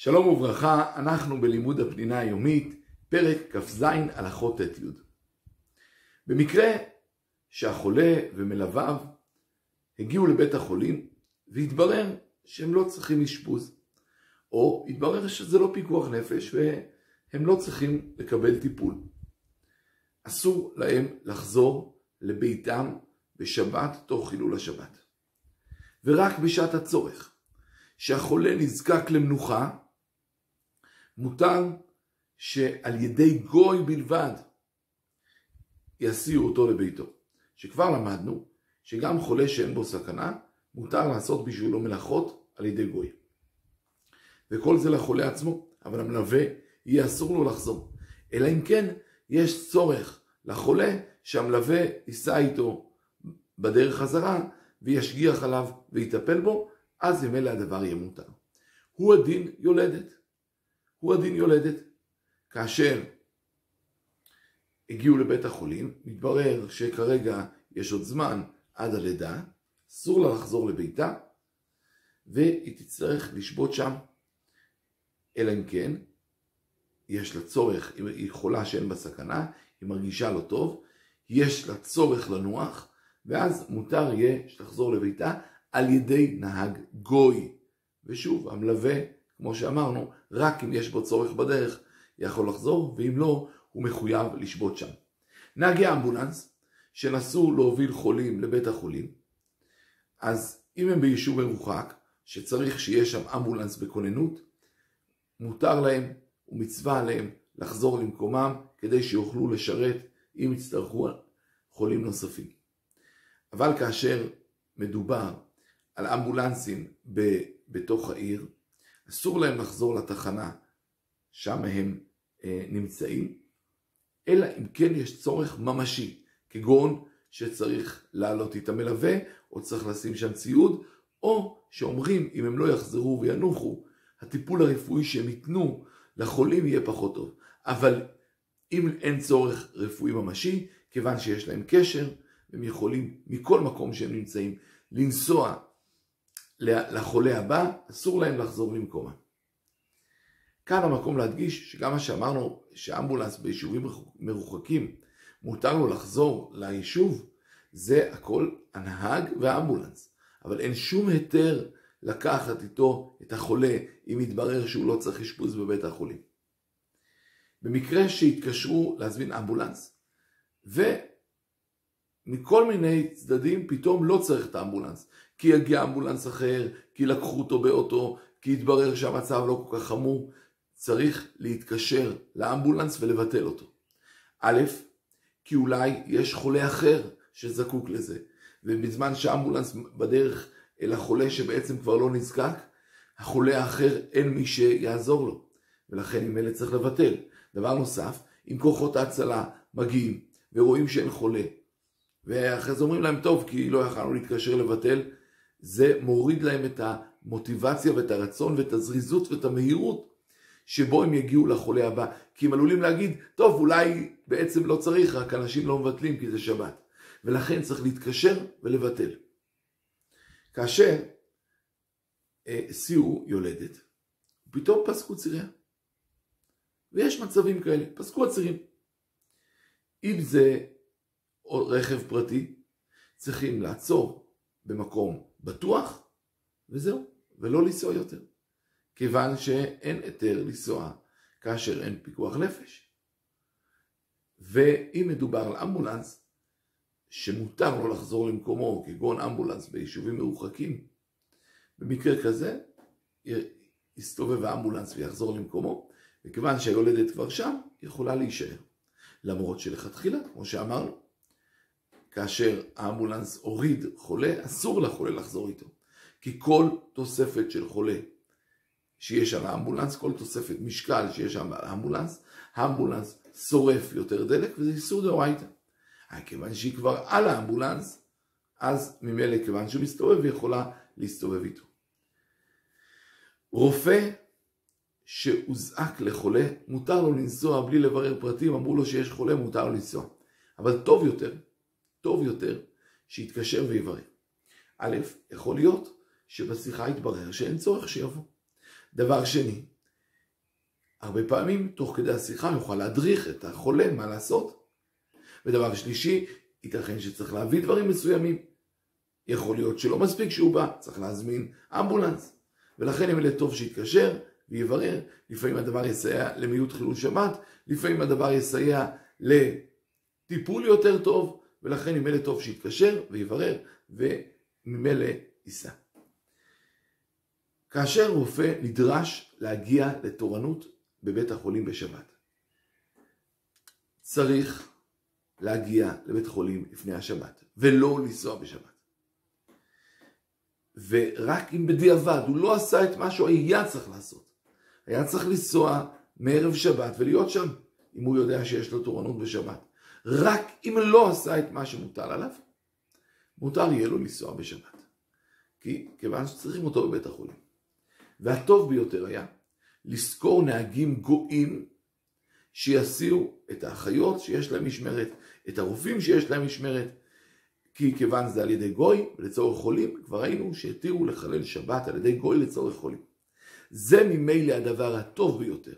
שלום וברכה, אנחנו בלימוד הפנינה היומית, פרק כ"ז הלכות ט"י. במקרה שהחולה ומלוויו הגיעו לבית החולים והתברר שהם לא צריכים אשפוז, או התברר שזה לא פיקוח נפש והם לא צריכים לקבל טיפול. אסור להם לחזור לביתם בשבת תוך חילול השבת. ורק בשעת הצורך, שהחולה נזקק למנוחה, מותר שעל ידי גוי בלבד יסיעו אותו לביתו. שכבר למדנו שגם חולה שאין בו סכנה, מותר לעשות בשבילו מלאכות על ידי גוי. וכל זה לחולה עצמו, אבל המלווה יהיה אסור לו לחזור. אלא אם כן יש צורך לחולה שהמלווה ייסע איתו בדרך חזרה וישגיח עליו ויטפל בו, אז ממילא הדבר יהיה מותר. הוא הדין יולדת. הוא הדין יולדת. כאשר הגיעו לבית החולים, מתברר שכרגע יש עוד זמן עד הלידה, אסור לה לחזור לביתה, והיא תצטרך לשבות שם, אלא אם כן, יש לה צורך, היא חולה שאין בה סכנה, היא מרגישה לא טוב, יש לה צורך לנוח, ואז מותר יהיה שתחזור לביתה על ידי נהג גוי. ושוב, המלווה, כמו שאמרנו, רק אם יש בו צורך בדרך, יכול לחזור, ואם לא, הוא מחויב לשבות שם. נהגי אמבולנס, שנסעו להוביל חולים לבית החולים, אז אם הם ביישוב מרוחק, שצריך שיהיה שם אמבולנס בכוננות, מותר להם ומצווה עליהם לחזור למקומם כדי שיוכלו לשרת אם יצטרכו חולים נוספים. אבל כאשר מדובר על אמבולנסים ב, בתוך העיר, אסור להם לחזור לתחנה שם הם אה, נמצאים, אלא אם כן יש צורך ממשי, כגון שצריך לעלות איתם מלווה, או צריך לשים שם ציוד, או שאומרים אם הם לא יחזרו וינוחו, הטיפול הרפואי שהם ייתנו לחולים יהיה פחות טוב. אבל אם אין צורך רפואי ממשי, כיוון שיש להם קשר, הם יכולים מכל מקום שהם נמצאים לנסוע לחולה הבא, אסור להם לחזור למקומם. כאן המקום להדגיש שגם מה שאמרנו שאמבולנס ביישובים מרוחקים מותר לו לחזור ליישוב, זה הכל הנהג והאמבולנס. אבל אין שום היתר לקחת איתו את החולה אם יתברר שהוא לא צריך אשפוז בבית החולים. במקרה שהתקשרו להזמין אמבולנס, ומכל מיני צדדים פתאום לא צריך את האמבולנס, כי יגיע אמבולנס אחר, כי לקחו אותו באוטו, כי יתברר שהמצב לא כל כך חמור, צריך להתקשר לאמבולנס ולבטל אותו. א', כי אולי יש חולה אחר שזקוק לזה, ובזמן שהאמבולנס בדרך אל החולה שבעצם כבר לא נזקק, החולה האחר אין מי שיעזור לו, ולכן עם אלה צריך לבטל. דבר נוסף, אם כוחות ההצלה מגיעים ורואים שאין חולה, ואחרי זה אומרים להם, טוב, כי לא יכולנו להתקשר לבטל, זה מוריד להם את המוטיבציה ואת הרצון ואת הזריזות ואת המהירות שבו הם יגיעו לחולה הבא. כי הם עלולים להגיד, טוב, אולי בעצם לא צריך, רק אנשים לא מבטלים כי זה שבת. ולכן צריך להתקשר ולבטל. כאשר אה, יולדת, פתאום פסקו ציריה. ויש מצבים כאלה, פסקו הצירים. אם זה רכב פרטי, צריכים לעצור במקום בטוח, וזהו, ולא לנסוע יותר. כיוון שאין היתר לנסוע כאשר אין פיקוח נפש. ואם מדובר על אמבולנס, שמותר לו לחזור למקומו, כגון אמבולנס ביישובים מרוחקים, במקרה כזה יסתובב האמבולנס ויחזור למקומו, וכיוון שהיולדת כבר שם, יכולה להישאר. למרות שלכתחילה, כמו שאמרנו, כאשר האמבולנס הוריד חולה, אסור לחולה לחזור איתו. כי כל תוספת של חולה שיש על האמבולנס, כל תוספת משקל שיש על האמבולנס, האמבולנס שורף יותר דלק וזה איסור דאורייתא. כיוון שהיא כבר על האמבולנס, אז ממילא כיוון שהוא מסתובב, היא יכולה להסתובב איתו. רופא שהוזעק לחולה, מותר לו לנסוע בלי לברר פרטים, אמרו לו שיש חולה, מותר לו לנסוע. אבל טוב יותר, טוב יותר, שיתקשר ויברר. א', יכול להיות שבשיחה יתברר שאין צורך שיבוא. דבר שני, הרבה פעמים, תוך כדי השיחה, יוכל להדריך את החולה מה לעשות. ודבר שלישי, ייתכן שצריך להביא דברים מסוימים. יכול להיות שלא מספיק שהוא בא, צריך להזמין אמבולנס. ולכן אם אלה טוב שיתקשר ויברר, לפעמים הדבר יסייע למיעוט חילול שבת, לפעמים הדבר יסייע לטיפול יותר טוב, ולכן אלה טוב שיתקשר ויברר, וממילא ייסע. כאשר רופא נדרש להגיע לתורנות בבית החולים בשבת, צריך להגיע לבית חולים לפני השבת, ולא לנסוע בשבת. ורק אם בדיעבד הוא לא עשה את מה שהוא היה צריך לעשות, היה צריך לנסוע מערב שבת ולהיות שם, אם הוא יודע שיש לו תורנות בשבת. רק אם לא עשה את מה שמוטל עליו, מותר יהיה לו לנסוע בשבת. כי כיוון שצריכים אותו בבית החולים. והטוב ביותר היה לשכור נהגים גויים שיסיעו את האחיות שיש להם משמרת, את הרופאים שיש להם משמרת, כי כיוון זה על ידי גוי לצורך חולים, כבר ראינו שהתירו לחלל שבת על ידי גוי לצורך חולים. זה ממילא הדבר הטוב ביותר.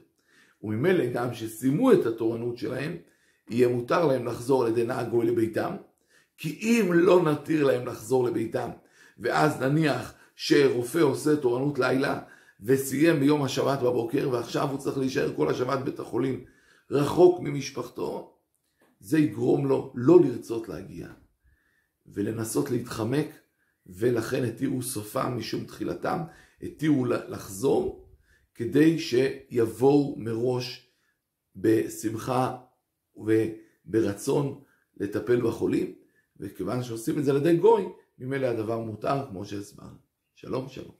וממילא גם שסיימו את התורנות שלהם, יהיה מותר להם לחזור על ידי נהג גוי לביתם, כי אם לא נתיר להם לחזור לביתם, ואז נניח שרופא עושה תורנות לילה, וסיים ביום השבת בבוקר, ועכשיו הוא צריך להישאר כל השבת בבית החולים רחוק ממשפחתו, זה יגרום לו לא לרצות להגיע, ולנסות להתחמק, ולכן התירו סופם משום תחילתם, התירו לחזור, כדי שיבואו מראש בשמחה וברצון לטפל בחולים, וכיוון שעושים את זה על ידי גוי, ממילא הדבר מותר כמו שהסברנו. שלום שלום.